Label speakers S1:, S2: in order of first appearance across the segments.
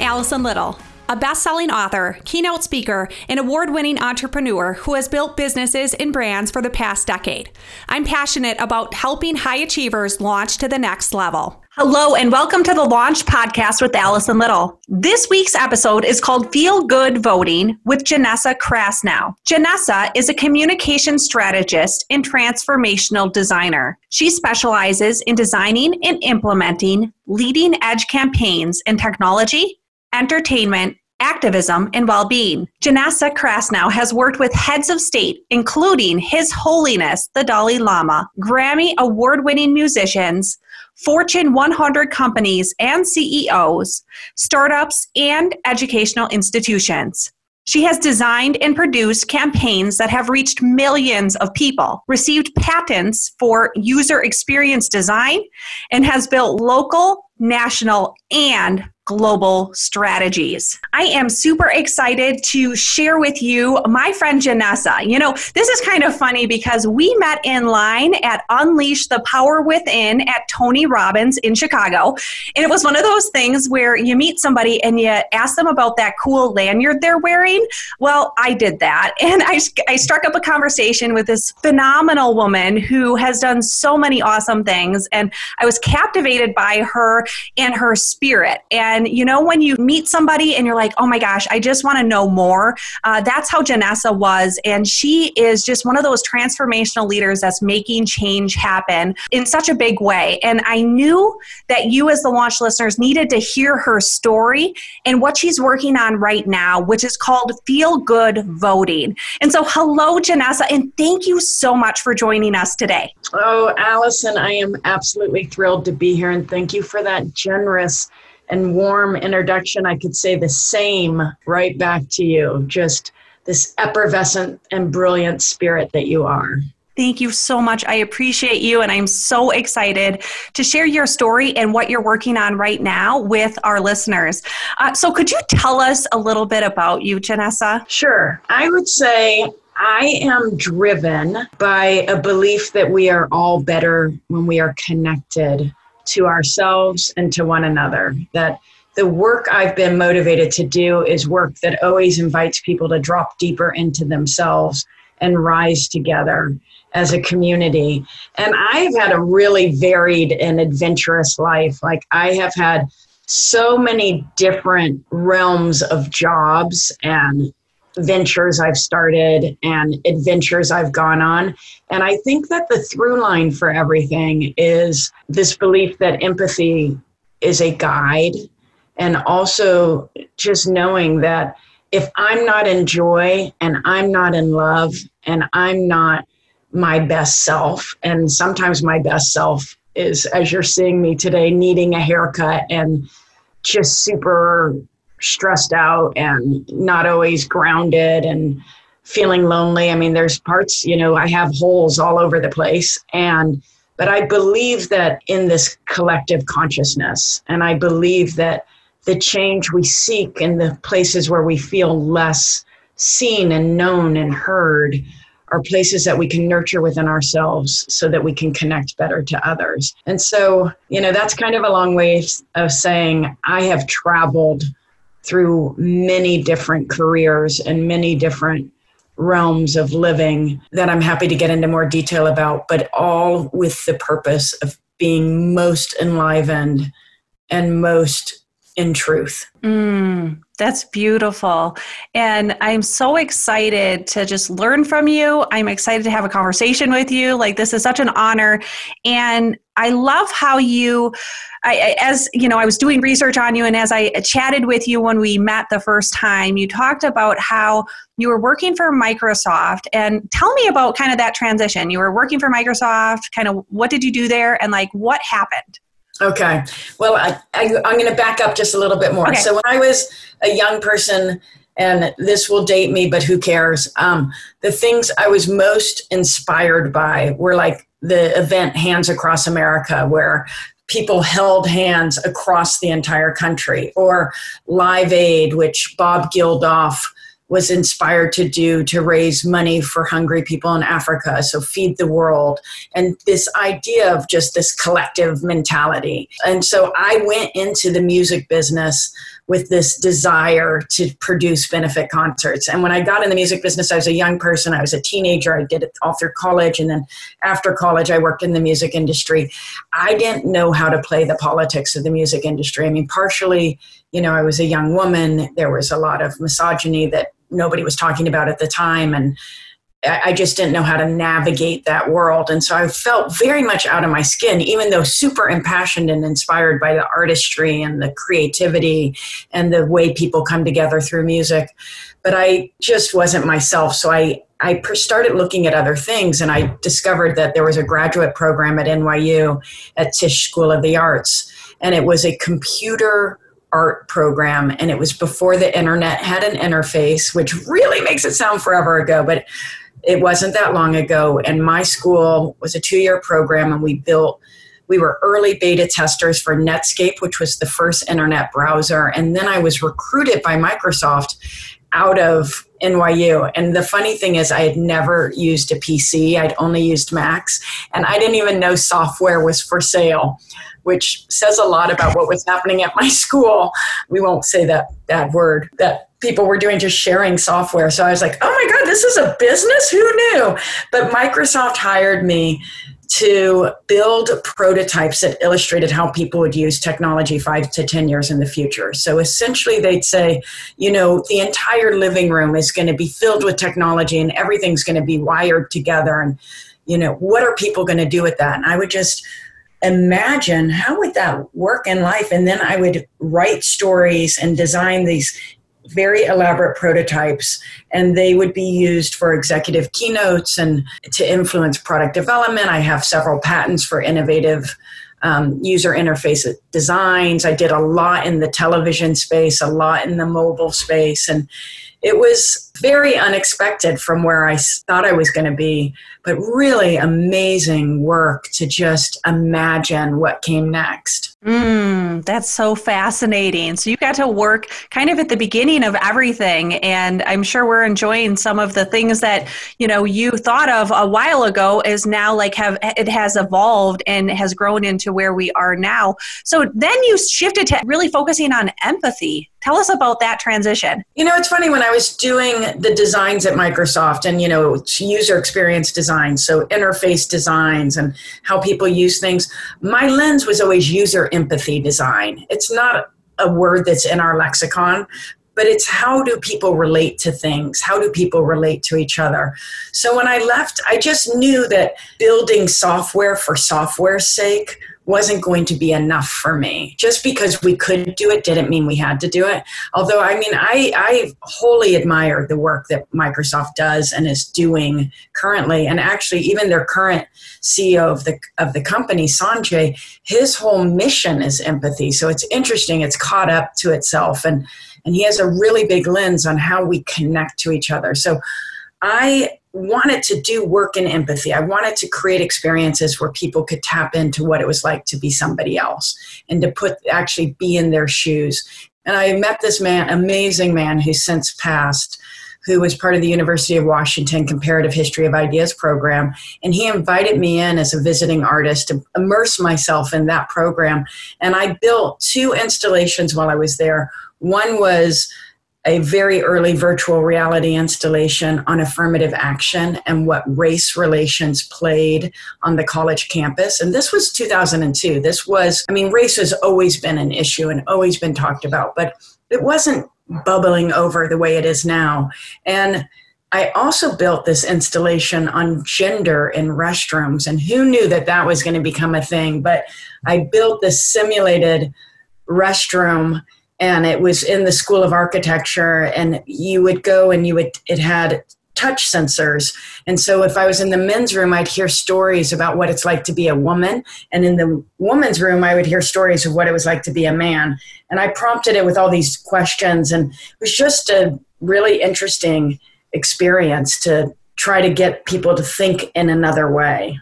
S1: Allison Little, a best selling author, keynote speaker, and award winning entrepreneur who has built businesses and brands for the past decade. I'm passionate about helping high achievers launch to the next level. Hello, and welcome to the Launch Podcast with Allison Little. This week's episode is called Feel Good Voting with Janessa Krasnow. Janessa is a communication strategist and transformational designer. She specializes in designing and implementing leading edge campaigns in technology, entertainment, activism, and well being. Janessa Krasnow has worked with heads of state, including His Holiness the Dalai Lama, Grammy award winning musicians, Fortune 100 companies and CEOs, startups, and educational institutions. She has designed and produced campaigns that have reached millions of people, received patents for user experience design, and has built local, national, and global strategies. I am super excited to share with you my friend Janessa. You know, this is kind of funny because we met in line at Unleash the Power Within at Tony Robbins in Chicago. And it was one of those things where you meet somebody and you ask them about that cool lanyard they're wearing. Well, I did that. And I, I struck up a conversation with this phenomenal woman who has done so many awesome things. And I was captivated by her and her spirit. And and you know, when you meet somebody and you're like, oh my gosh, I just want to know more, uh, that's how Janessa was. And she is just one of those transformational leaders that's making change happen in such a big way. And I knew that you, as the launch listeners, needed to hear her story and what she's working on right now, which is called Feel Good Voting. And so, hello, Janessa, and thank you so much for joining us today.
S2: Oh, Allison, I am absolutely thrilled to be here, and thank you for that generous and warm introduction, I could say the same right back to you. Just this effervescent and brilliant spirit that you are.
S1: Thank you so much. I appreciate you, and I'm so excited to share your story and what you're working on right now with our listeners. Uh, so, could you tell us a little bit about you, Janessa?
S2: Sure. I would say I am driven by a belief that we are all better when we are connected to ourselves and to one another. That the work I've been motivated to do is work that always invites people to drop deeper into themselves and rise together as a community. And I've had a really varied and adventurous life. Like, I have had so many different realms of jobs and ventures I've started and adventures I've gone on. And I think that the through line for everything is this belief that empathy is a guide and also just knowing that if I'm not in joy and I'm not in love and I'm not my best self, and sometimes my best self is, as you're seeing me today, needing a haircut and just super stressed out and not always grounded and feeling lonely. I mean, there's parts, you know, I have holes all over the place. And, but I believe that in this collective consciousness, and I believe that the change we seek in the places where we feel less seen and known and heard are places that we can nurture within ourselves so that we can connect better to others. And so, you know, that's kind of a long way of saying I have traveled through many different careers and many different realms of living that I'm happy to get into more detail about, but all with the purpose of being most enlivened and most in truth.
S1: Mm, that's beautiful. And I'm so excited to just learn from you. I'm excited to have a conversation with you. Like, this is such an honor. And I love how you, I, as you know, I was doing research on you, and as I chatted with you when we met the first time, you talked about how you were working for Microsoft. And tell me about kind of that transition. You were working for Microsoft, kind of what did you do there, and like what happened?
S2: Okay. Well, I, I, am going to back up just a little bit more. Okay. So, when I was a young person, and this will date me, but who cares? Um, the things I was most inspired by were like the event Hands Across America, where people held hands across the entire country, or Live Aid, which Bob Geldof was inspired to do to raise money for hungry people in Africa. So, feed the world, and this idea of just this collective mentality. And so, I went into the music business with this desire to produce benefit concerts. And when I got in the music business, I was a young person. I was a teenager. I did it all through college. And then after college, I worked in the music industry. I didn't know how to play the politics of the music industry. I mean, partially, you know, I was a young woman. There was a lot of misogyny that nobody was talking about at the time. And I just didn't know how to navigate that world. And so I felt very much out of my skin, even though super impassioned and inspired by the artistry and the creativity and the way people come together through music. But I just wasn't myself. So I, I started looking at other things and I discovered that there was a graduate program at NYU at Tisch School of the Arts. And it was a computer art program and it was before the internet had an interface which really makes it sound forever ago but it wasn't that long ago. And my school was a two-year program and we built we were early beta testers for netscape which was the first internet browser. And then i was recruited by microsoft out of nyu and the funny thing is i had never used a pc i'd only used macs and i didn't even know software was for sale which says a lot about what was happening at my school we won't say that bad word that people were doing just sharing software. So I was like, oh my God, this is a business? Who knew? But Microsoft hired me to build prototypes that illustrated how people would use technology five to 10 years in the future. So essentially, they'd say, you know, the entire living room is going to be filled with technology and everything's going to be wired together. And, you know, what are people going to do with that? And I would just, imagine how would that work in life and then i would write stories and design these very elaborate prototypes, and they would be used for executive keynotes and to influence product development. I have several patents for innovative um, user interface designs. I did a lot in the television space, a lot in the mobile space, and it was very unexpected from where I thought I was going to be, but really amazing work to just imagine what came next.
S1: Mm, that's so fascinating. So you got to work kind of at the beginning of everything, and I'm sure we're enjoying some of the things that you know you thought of a while ago is now like have it has evolved and has grown into where we are now. So then you shifted to really focusing on empathy. Tell us about that transition.
S2: You know, it's funny when I was doing the designs at Microsoft and you know user experience design, so interface designs and how people use things. My lens was always user empathy design. It's not a word that's in our lexicon, but it's how do people relate to things? How do people relate to each other? So when I left, I just knew that building software for software's sake wasn't going to be enough for me. Just because we could do it didn't mean we had to do it. Although, I mean, I, I wholly admire the work that Microsoft does and is doing currently. And actually, even their current CEO of the, of the company, Sanjay, his whole mission is empathy. So it's interesting, it's caught up to itself. And, and he has a really big lens on how we connect to each other. So I wanted to do work in empathy. I wanted to create experiences where people could tap into what it was like to be somebody else and to put actually be in their shoes. And I met this man, amazing man who's since passed, who was part of the University of Washington Comparative History of Ideas program. And he invited me in as a visiting artist to immerse myself in that program. And I built two installations while I was there. One was a very early virtual reality installation on affirmative action and what race relations played on the college campus. And this was 2002. This was, I mean, race has always been an issue and always been talked about, but it wasn't bubbling over the way it is now. And I also built this installation on gender in restrooms, and who knew that that was going to become a thing? But I built this simulated restroom and it was in the School of Architecture. And you would go and you would, it had touch sensors. And so if I was in the men's room, I'd hear stories about what it's like to be a woman. And in the woman's room, I would hear stories of what it was like to be a man. And I prompted it with all these questions. And it was just a really interesting experience to try to get people to think in another way.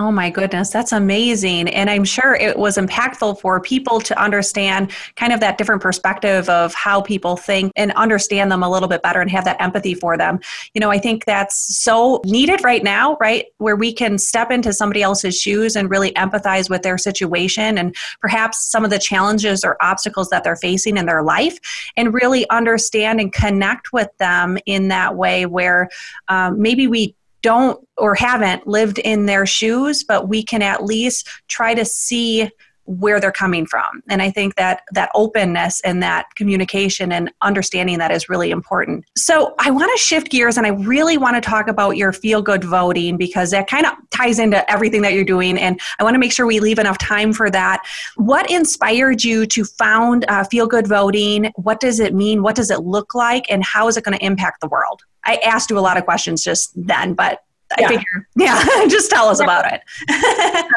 S1: Oh my goodness, that's amazing. And I'm sure it was impactful for people to understand kind of that different perspective of how people think and understand them a little bit better and have that empathy for them. You know, I think that's so needed right now, right? Where we can step into somebody else's shoes and really empathize with their situation and perhaps some of the challenges or obstacles that they're facing in their life and really understand and connect with them in that way where um, maybe we don't or haven't lived in their shoes, but we can at least try to see where they're coming from. And i think that that openness and that communication and understanding that is really important. So i want to shift gears and i really want to talk about your feel good voting because that kind of ties into everything that you're doing and i want to make sure we leave enough time for that. What inspired you to found uh, feel good voting? What does it mean? What does it look like? And how is it going to impact the world? I asked you a lot of questions just then, but I yeah. figure, yeah, just tell us about it.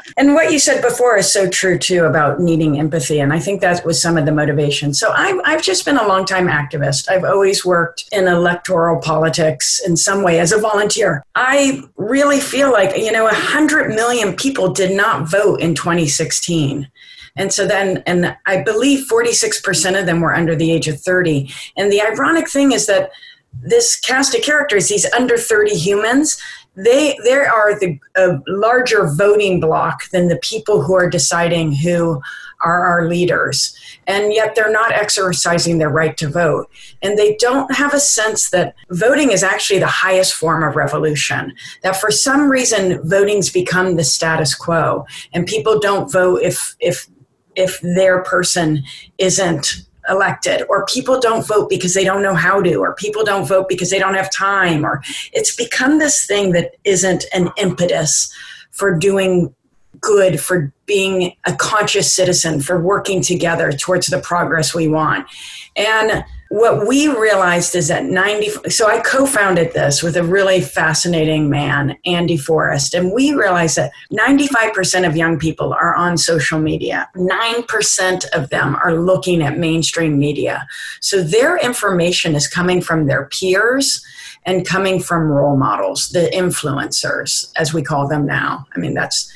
S2: and what you said before is so true too about needing empathy. And I think that was some of the motivation. So I've, I've just been a long time activist. I've always worked in electoral politics in some way as a volunteer. I really feel like, you know, 100 million people did not vote in 2016. And so then, and I believe 46% of them were under the age of 30. And the ironic thing is that this cast of characters, these under 30 humans, they there are the a larger voting block than the people who are deciding who are our leaders. And yet they're not exercising their right to vote. And they don't have a sense that voting is actually the highest form of revolution that for some reason voting's become the status quo. And people don't vote if if if their person isn't elected or people don't vote because they don't know how to or people don't vote because they don't have time or it's become this thing that isn't an impetus for doing good for being a conscious citizen for working together towards the progress we want. And what we realized is that 90 so i co-founded this with a really fascinating man andy forrest and we realized that 95% of young people are on social media. 9% of them are looking at mainstream media. So their information is coming from their peers and coming from role models the influencers as we call them now. I mean that's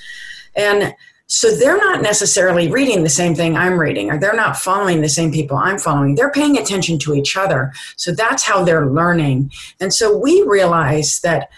S2: and so they're not necessarily reading the same thing I'm reading, or they're not following the same people I'm following. They're paying attention to each other. So that's how they're learning. And so we realized that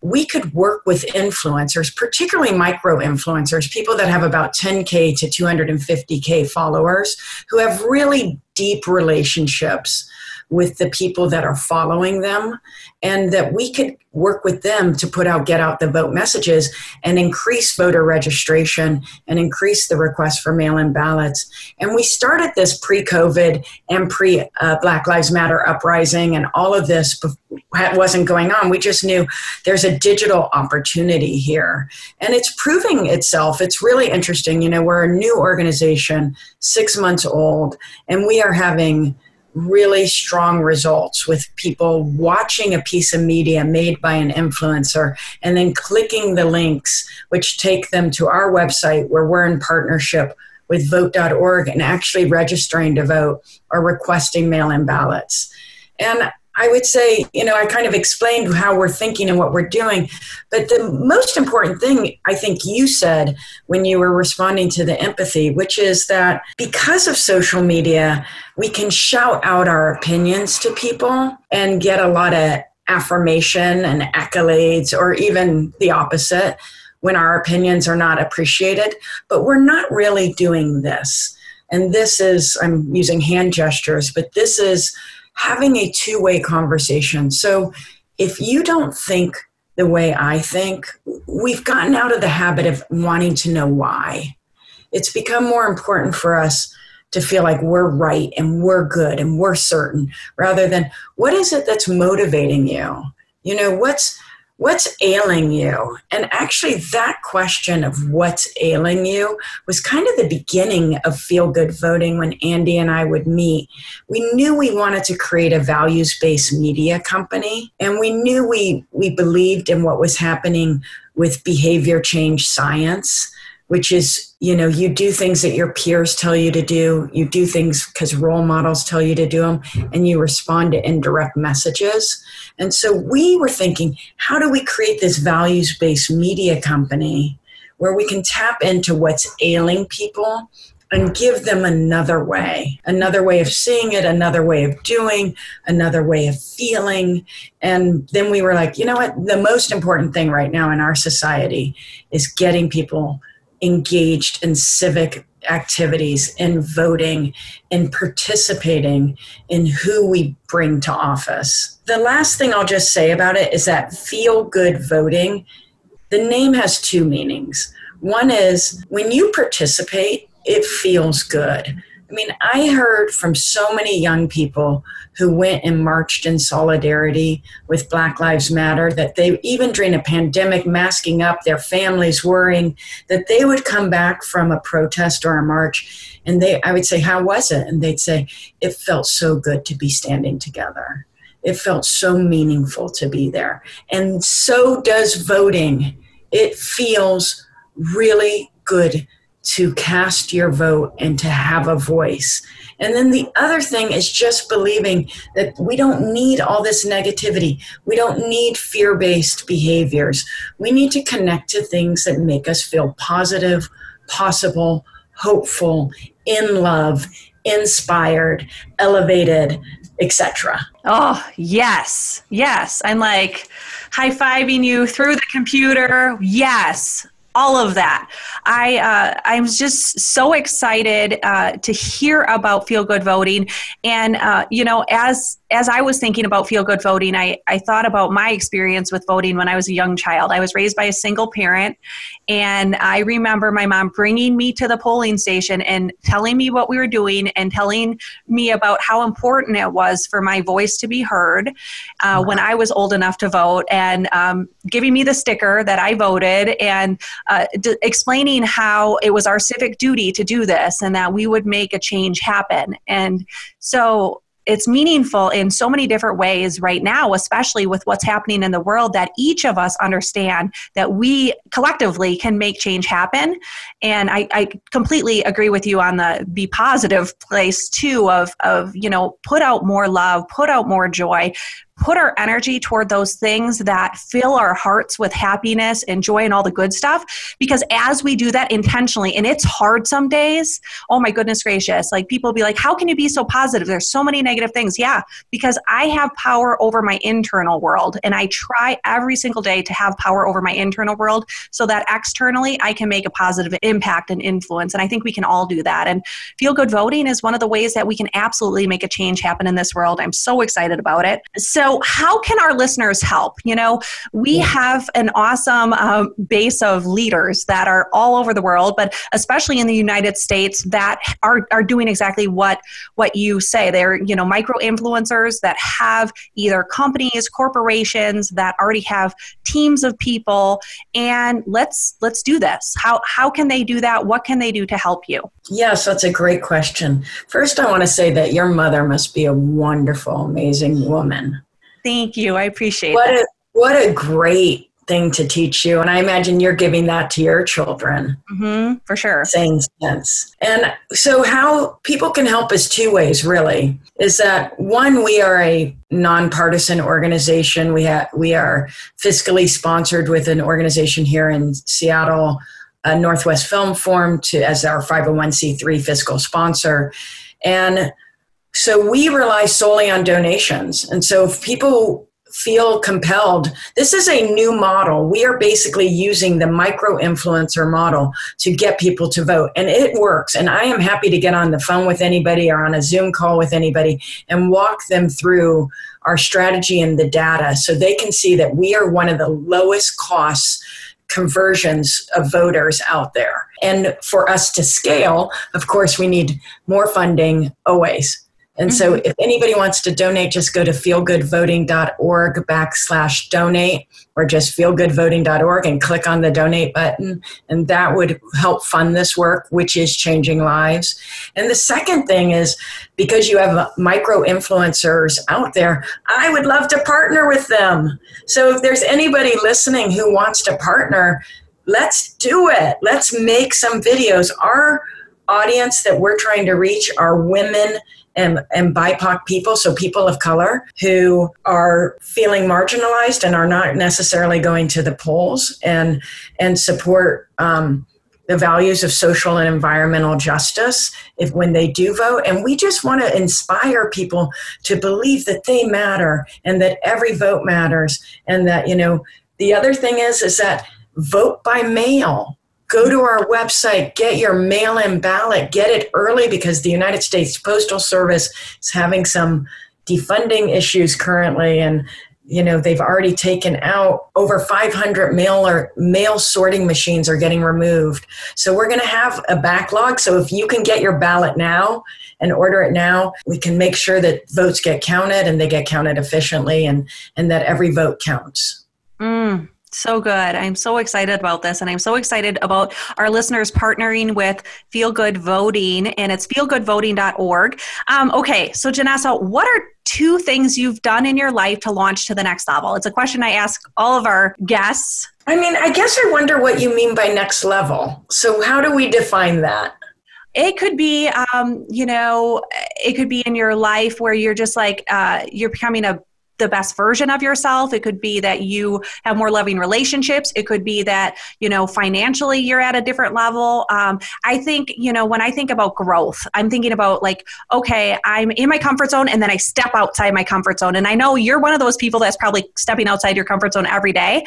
S2: we could work with influencers, particularly micro influencers, people that have about 10K to 250K followers, who have really deep relationships with the people that are following them and that we could work with them to put out get out the vote messages and increase voter registration and increase the request for mail-in ballots. And we started this pre-covid and pre uh, black lives matter uprising and all of this wasn't going on. We just knew there's a digital opportunity here. And it's proving itself. It's really interesting. You know we're a new organization six months old and we are having really strong results with people watching a piece of media made by an influencer and then clicking the links which take them to our website where we're in partnership with vote.org and actually registering to vote or requesting mail in ballots. And I would say, you know, I kind of explained how we're thinking and what we're doing. But the most important thing I think you said when you were responding to the empathy, which is that because of social media, we can shout out our opinions to people and get a lot of affirmation and accolades, or even the opposite when our opinions are not appreciated. But we're not really doing this. And this is, I'm using hand gestures, but this is having a two way conversation. So if you don't think the way I think, we've gotten out of the habit of wanting to know why. It's become more important for us to feel like we're right and we're good and we're certain rather than what is it that's motivating you? You know, what's what's ailing you? And actually, that question of what's ailing you was kind of the beginning of feel good voting when Andy and I would meet. We knew we wanted to create a values based media company, and we knew we, we believed in what was happening with behavior change science which is you know you do things that your peers tell you to do you do things because role models tell you to do them and you respond to indirect messages and so we were thinking how do we create this values based media company where we can tap into what's ailing people and give them another way, another way of seeing it, another way of doing, another way of feeling. And then we were like, you know what? The most important thing right now in our society is getting people engaged in civic activities, in voting, in participating in who we bring to office. The last thing I'll just say about it is that feel good voting, the name has two meanings. One is when you participate, it feels good. I mean, I heard from so many young people who went and marched in solidarity with Black Lives Matter that they, even during a pandemic, masking up their families, worrying that they would come back from a protest or a march and they, I would say, How was it? And they'd say, It felt so good to be standing together. It felt so meaningful to be there. And so does voting. It feels really good to cast your vote and to have a voice. And then the other thing is just believing that we don't need all this negativity. We don't need fear based behaviors. We need to connect to things that make us feel positive, possible, hopeful, in love, inspired, elevated, etc.
S1: Oh, yes. Yes. I'm like high fiving you through the computer. Yes all of that. I uh, I'm just so excited uh, to hear about feel good voting, and uh, you know, as as I was thinking about feel good voting, I I thought about my experience with voting when I was a young child. I was raised by a single parent, and I remember my mom bringing me to the polling station and telling me what we were doing and telling me about how important it was for my voice to be heard uh, when I was old enough to vote, and um, giving me the sticker that I voted and uh, d- explaining how it was our civic duty to do this and that we would make a change happen. And so it's meaningful in so many different ways right now, especially with what's happening in the world, that each of us understand that we collectively can make change happen. And I, I completely agree with you on the be positive place too of, of, you know, put out more love, put out more joy, put our energy toward those things that fill our hearts with happiness and joy and all the good stuff. Because as we do that intentionally, and it's hard some days, oh my goodness gracious, like people be like, how can you be so positive? There's so many negative things. Yeah, because I have power over my internal world, and I try every single day to have power over my internal world so that externally I can make a positive impact and influence. And I think we can all do that. And feel good voting is one of the ways that we can absolutely make a change happen in this world. I'm so excited about it. So, so, how can our listeners help? You know, we have an awesome uh, base of leaders that are all over the world, but especially in the United States that are, are doing exactly what what you say. They're you know micro influencers that have either companies, corporations that already have teams of people, and let's let's do this. How how can they do that? What can they do to help you?
S2: Yes, that's a great question. First, I want to say that your mother must be a wonderful, amazing woman.
S1: Thank you. I appreciate
S2: what
S1: that.
S2: A, what a great thing to teach you. And I imagine you're giving that to your children.
S1: Mm-hmm, for sure.
S2: Same sense. And so, how people can help us two ways, really, is that one, we are a nonpartisan organization. We, have, we are fiscally sponsored with an organization here in Seattle. Uh, Northwest Film Forum to as our 501c3 fiscal sponsor. And so we rely solely on donations. And so if people feel compelled, this is a new model. We are basically using the micro influencer model to get people to vote. And it works. And I am happy to get on the phone with anybody or on a Zoom call with anybody and walk them through our strategy and the data so they can see that we are one of the lowest costs conversions of voters out there. And for us to scale, of course, we need more funding always. And mm-hmm. so if anybody wants to donate, just go to feelgoodvoting.org backslash donate or just feelgoodvoting.org and click on the donate button. And that would help fund this work, which is changing lives. And the second thing is because you have micro influencers out there, I would love to partner with them. So if there's anybody listening who wants to partner, let's do it. Let's make some videos. Our audience that we're trying to reach are women and, and BIPOC people, so people of color who are feeling marginalized and are not necessarily going to the polls and and support um, the values of social and environmental justice if when they do vote. And we just want to inspire people to believe that they matter and that every vote matters and that you know the other thing is is that vote by mail go to our website get your mail-in ballot get it early because the united states postal service is having some defunding issues currently. And you know they've already taken out over 500 mail or mail sorting machines are getting removed. So we're going to have a backlog. So if you can get your ballot now and order it now we can make sure that votes get counted and they get counted efficiently and and that every vote counts.
S1: Mm. So good. I'm so excited about this. And I'm so excited about our listeners partnering with Feel Good Voting, and it's feelgoodvoting.org. Um, okay, so Janessa, what are two things you've done in your life to launch to the next level? It's a question I ask all of our guests.
S2: I mean, I guess I wonder what you mean by next level. So, how do we define that?
S1: it could be um, you know it could be in your life where you're just like uh, you're becoming a the best version of yourself. It could be that you have more loving relationships. It could be that, you know, financially you're at a different level. Um, I think, you know, when I think about growth, I'm thinking about like, okay, I'm in my comfort zone and then I step outside my comfort zone. And I know you're one of those people that's probably stepping outside your comfort zone every day.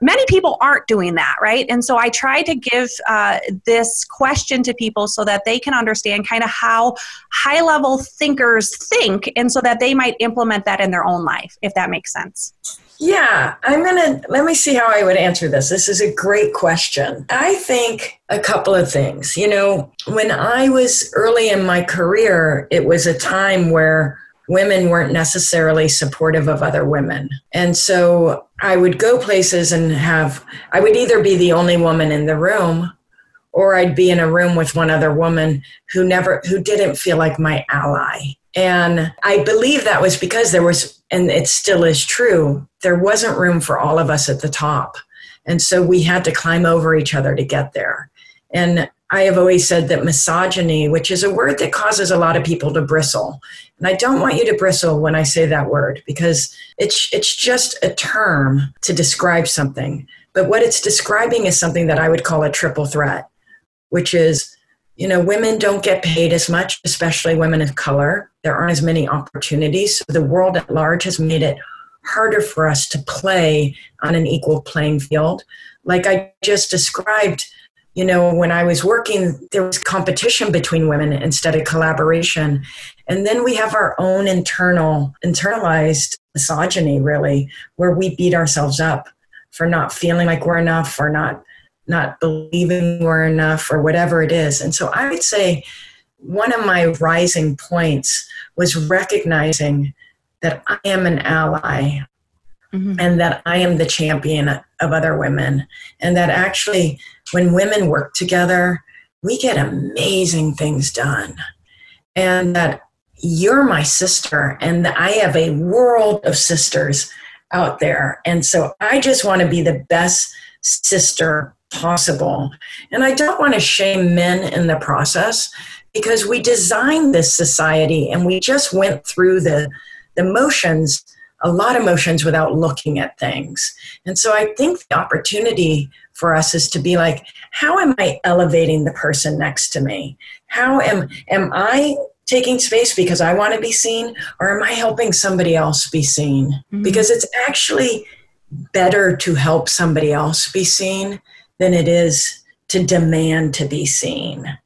S1: Many people aren't doing that, right? And so I try to give uh, this question to people so that they can understand kind of how high level thinkers think and so that they might implement that in their own life if that makes sense.
S2: Yeah, I'm going to let me see how I would answer this. This is a great question. I think a couple of things. You know, when I was early in my career, it was a time where women weren't necessarily supportive of other women. And so I would go places and have, I would either be the only woman in the room or I'd be in a room with one other woman who never, who didn't feel like my ally. And I believe that was because there was, and it still is true, there wasn't room for all of us at the top. And so we had to climb over each other to get there. And I have always said that misogyny, which is a word that causes a lot of people to bristle, and I don't want you to bristle when I say that word because it's it's just a term to describe something. But what it's describing is something that I would call a triple threat, which is you know, women don't get paid as much, especially women of color. There aren't as many opportunities. So the world at large has made it harder for us to play on an equal playing field. Like I just described, you know, when I was working, there was competition between women instead of collaboration. And then we have our own internal, internalized misogyny, really, where we beat ourselves up for not feeling like we're enough, or not not believing we're enough or whatever it is. And so I would say one of my rising points was recognizing that I am an ally mm-hmm. and that I am the champion of other women. And that actually, when women work together, we get amazing things done. And that you're my sister, and I have a world of sisters out there. And so I just want to be the best sister possible. And I don't want to shame men in the process because we designed this society and we just went through the, the motions, a lot of motions without looking at things. And so I think the opportunity for us is to be like, how am I elevating the person next to me? How am am I taking space because I want to be seen or am I helping somebody else be seen? Mm-hmm. Because it's actually better to help somebody else be seen than it is to demand to be seen.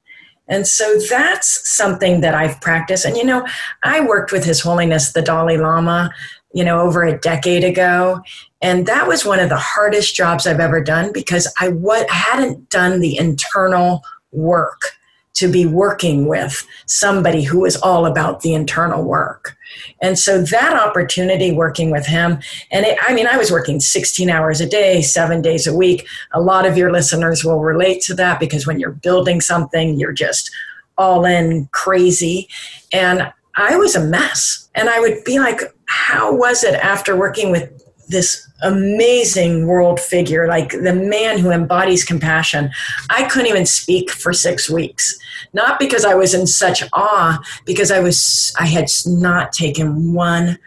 S2: And so that's something that I've practiced. And you know, I worked with His Holiness the Dalai Lama, you know, over a decade ago. And that was one of the hardest jobs I've ever done because I w- hadn't done the internal work to be working with somebody who is all about the internal work. And so that opportunity working with him, and it, I mean, I was working 16 hours a day, seven days a week. A lot of your listeners will relate to that because when you're building something, you're just all in crazy. And I was a mess. And I would be like, how was it after working with this amazing world figure, like the man who embodies compassion. I couldn't even speak for six weeks, not because I was in such awe, because I was I had not taken one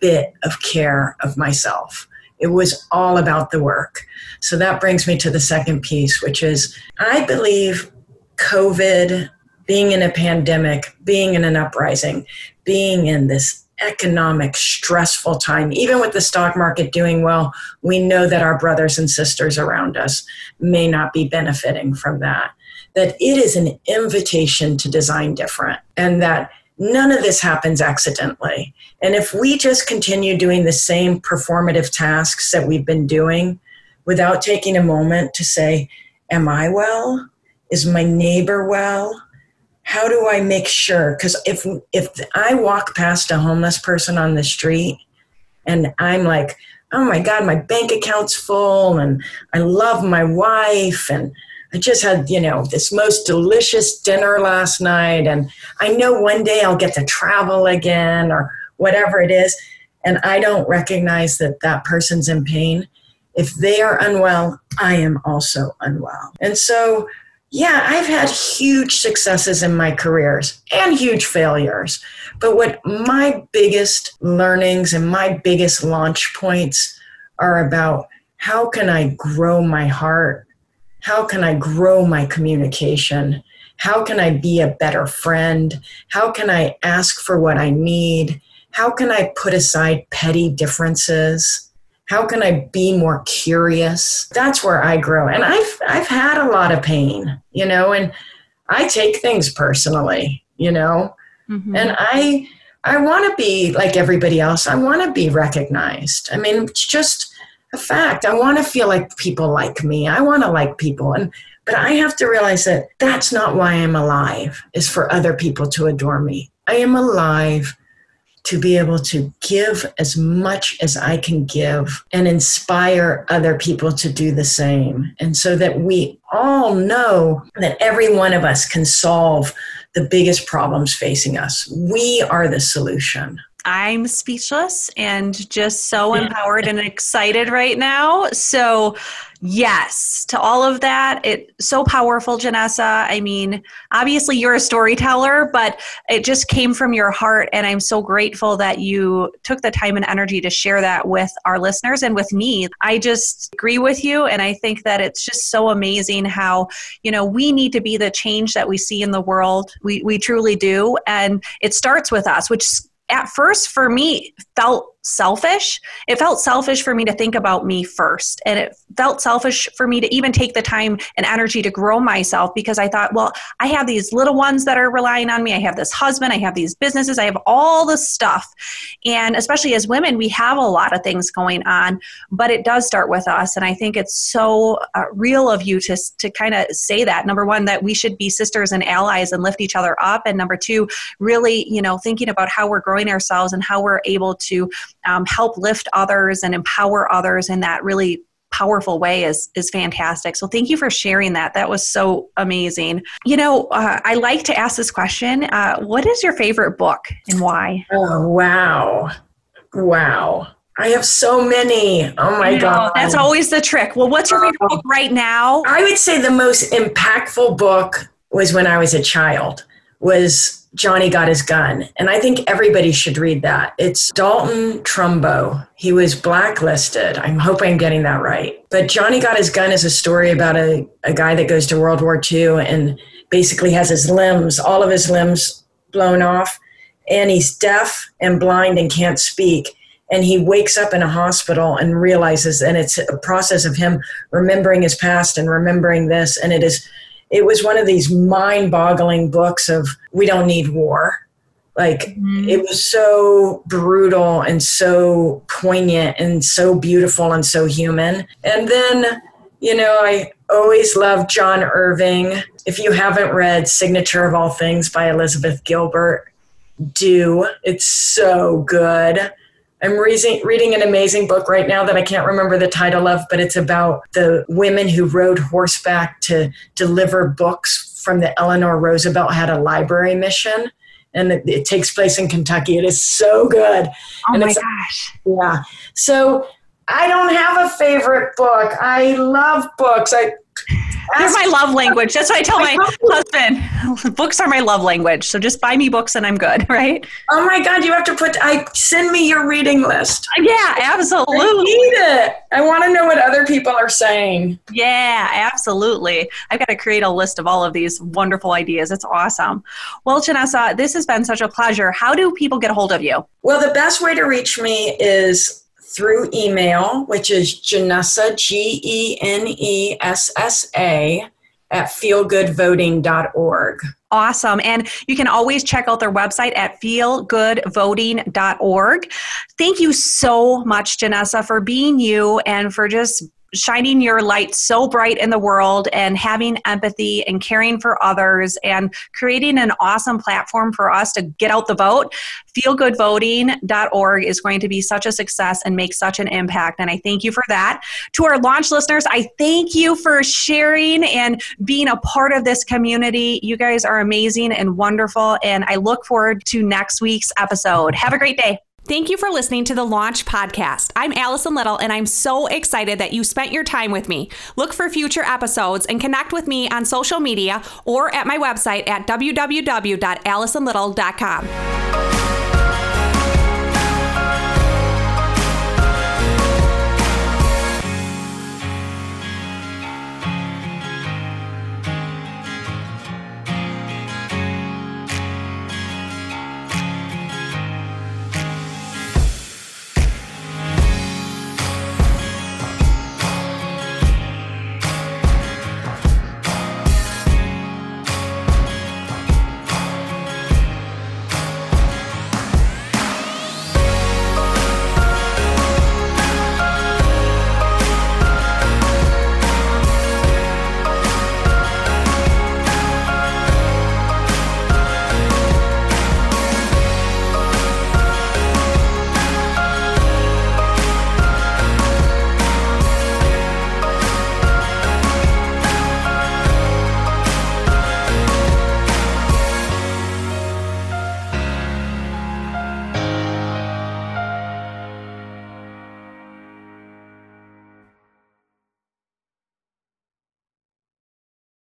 S2: bit of care of myself. It was all about the work. So that brings me to the second piece, which is I believe COVID, being in a pandemic, being in an uprising, being in this economic stressful time. Even with the stock market doing well we know that our brothers and sisters around us may not be benefiting from that. That it is an invitation to design different and that none of this happens accidentally. And if we just continue doing the same performative tasks that we've been doing without taking a moment to say am i well? Is my neighbor well how do I make sure? Because if if I walk past a homeless person on the street and I'm like, oh my God, my bank account's full and I love my wife and I just had, you know, this most delicious dinner last night and I know one day I'll get to travel again or whatever it is. And I don't recognize that that person's in pain. If they are unwell, I am also unwell. And so yeah, I've had huge successes in my careers and huge failures. But what my biggest learnings and my biggest launch points are about how can I grow my heart? How can I grow my communication? How can I be a better friend? How can I ask for what I need? How can I put aside petty differences? How can i be more curious? That's where i grow. And i've i've had a lot of pain you know and i take things personally you know? Mm-hmm. and i i want to be like everybody else. I want to be recognized. I mean it's just a fact. I want to feel like people like me. I want to like people. And but i have to realize that that's not why i'm alive is for other people to adore me. I am alive to be able to give as much as I can give and inspire other people to do the same. And so that we all know that every one of us can solve the biggest problems facing us. We are the solution.
S1: I'm speechless and just so empowered and excited right now. So, yes, to all of that, it's so powerful, Janessa. I mean, obviously you're a storyteller, but it just came from your heart and I'm so grateful that you took the time and energy to share that with our listeners and with me. I just agree with you and I think that it's just so amazing how, you know, we need to be the change that we see in the world. We we truly do and it starts with us, which at first for me felt selfish. It felt selfish for me to think about me first. And it felt selfish for me to even take the time and energy to grow myself because I thought, well, I have these little ones that are relying on me. I have this husband. I have these businesses. I have all this stuff. And especially as women, we have a lot of things going on, but it does start with us. And I think it's so uh, real of you to, to kind of say that. Number one, that we should be sisters and allies and lift each other up. And number two, really, you know, thinking about how we're growing ourselves and how we're able to um, help lift others and empower others in that really powerful way is is fantastic. So thank you for sharing that. That was so amazing. You know, uh, I like to ask this question. Uh, what is your favorite book and why?
S2: Oh wow, wow. I have so many. Oh my god.
S1: That's always the trick. Well, what's your favorite book right now?
S2: I would say the most impactful book was when I was a child. Was Johnny Got His Gun. And I think everybody should read that. It's Dalton Trumbo. He was blacklisted. I'm hoping I'm getting that right. But Johnny Got His Gun is a story about a, a guy that goes to World War II and basically has his limbs, all of his limbs blown off. And he's deaf and blind and can't speak. And he wakes up in a hospital and realizes, and it's a process of him remembering his past and remembering this. And it is it was one of these mind boggling books of we don't need war. Like mm-hmm. it was so brutal and so poignant and so beautiful and so human. And then, you know, I always loved John Irving. If you haven't read Signature of All Things by Elizabeth Gilbert, do. It's so good. I'm reading, reading an amazing book right now that I can't remember the title of, but it's about the women who rode horseback to deliver books from the Eleanor Roosevelt had a library mission. And it, it takes place in Kentucky. It is so good.
S1: Oh
S2: and
S1: my gosh.
S2: Yeah. So I don't have a favorite book. I love books. I
S1: they're my love language. That's what I tell my husband. Books are my love language. So just buy me books and I'm good, right?
S2: Oh my God, you have to put, I send me your reading list.
S1: Uh, yeah, absolutely.
S2: I need it. I want to know what other people are saying.
S1: Yeah, absolutely. I've got to create a list of all of these wonderful ideas. It's awesome. Well, Janessa, this has been such a pleasure. How do people get a hold of you?
S2: Well, the best way to reach me is through email, which is Genessa, G E N E S S A, at feelgoodvoting.org.
S1: Awesome. And you can always check out their website at feelgoodvoting.org. Thank you so much, Genessa, for being you and for just shining your light so bright in the world and having empathy and caring for others and creating an awesome platform for us to get out the vote. Feelgoodvoting.org is going to be such a success and make such an impact. And I thank you for that. To our launch listeners, I thank you for sharing and being a part of this community. You guys are amazing and wonderful. And I look forward to next week's episode. Have a great day. Thank you for listening to the Launch Podcast. I'm Allison Little, and I'm so excited that you spent your time with me. Look for future episodes and connect with me on social media or at my website at www.allisonlittle.com.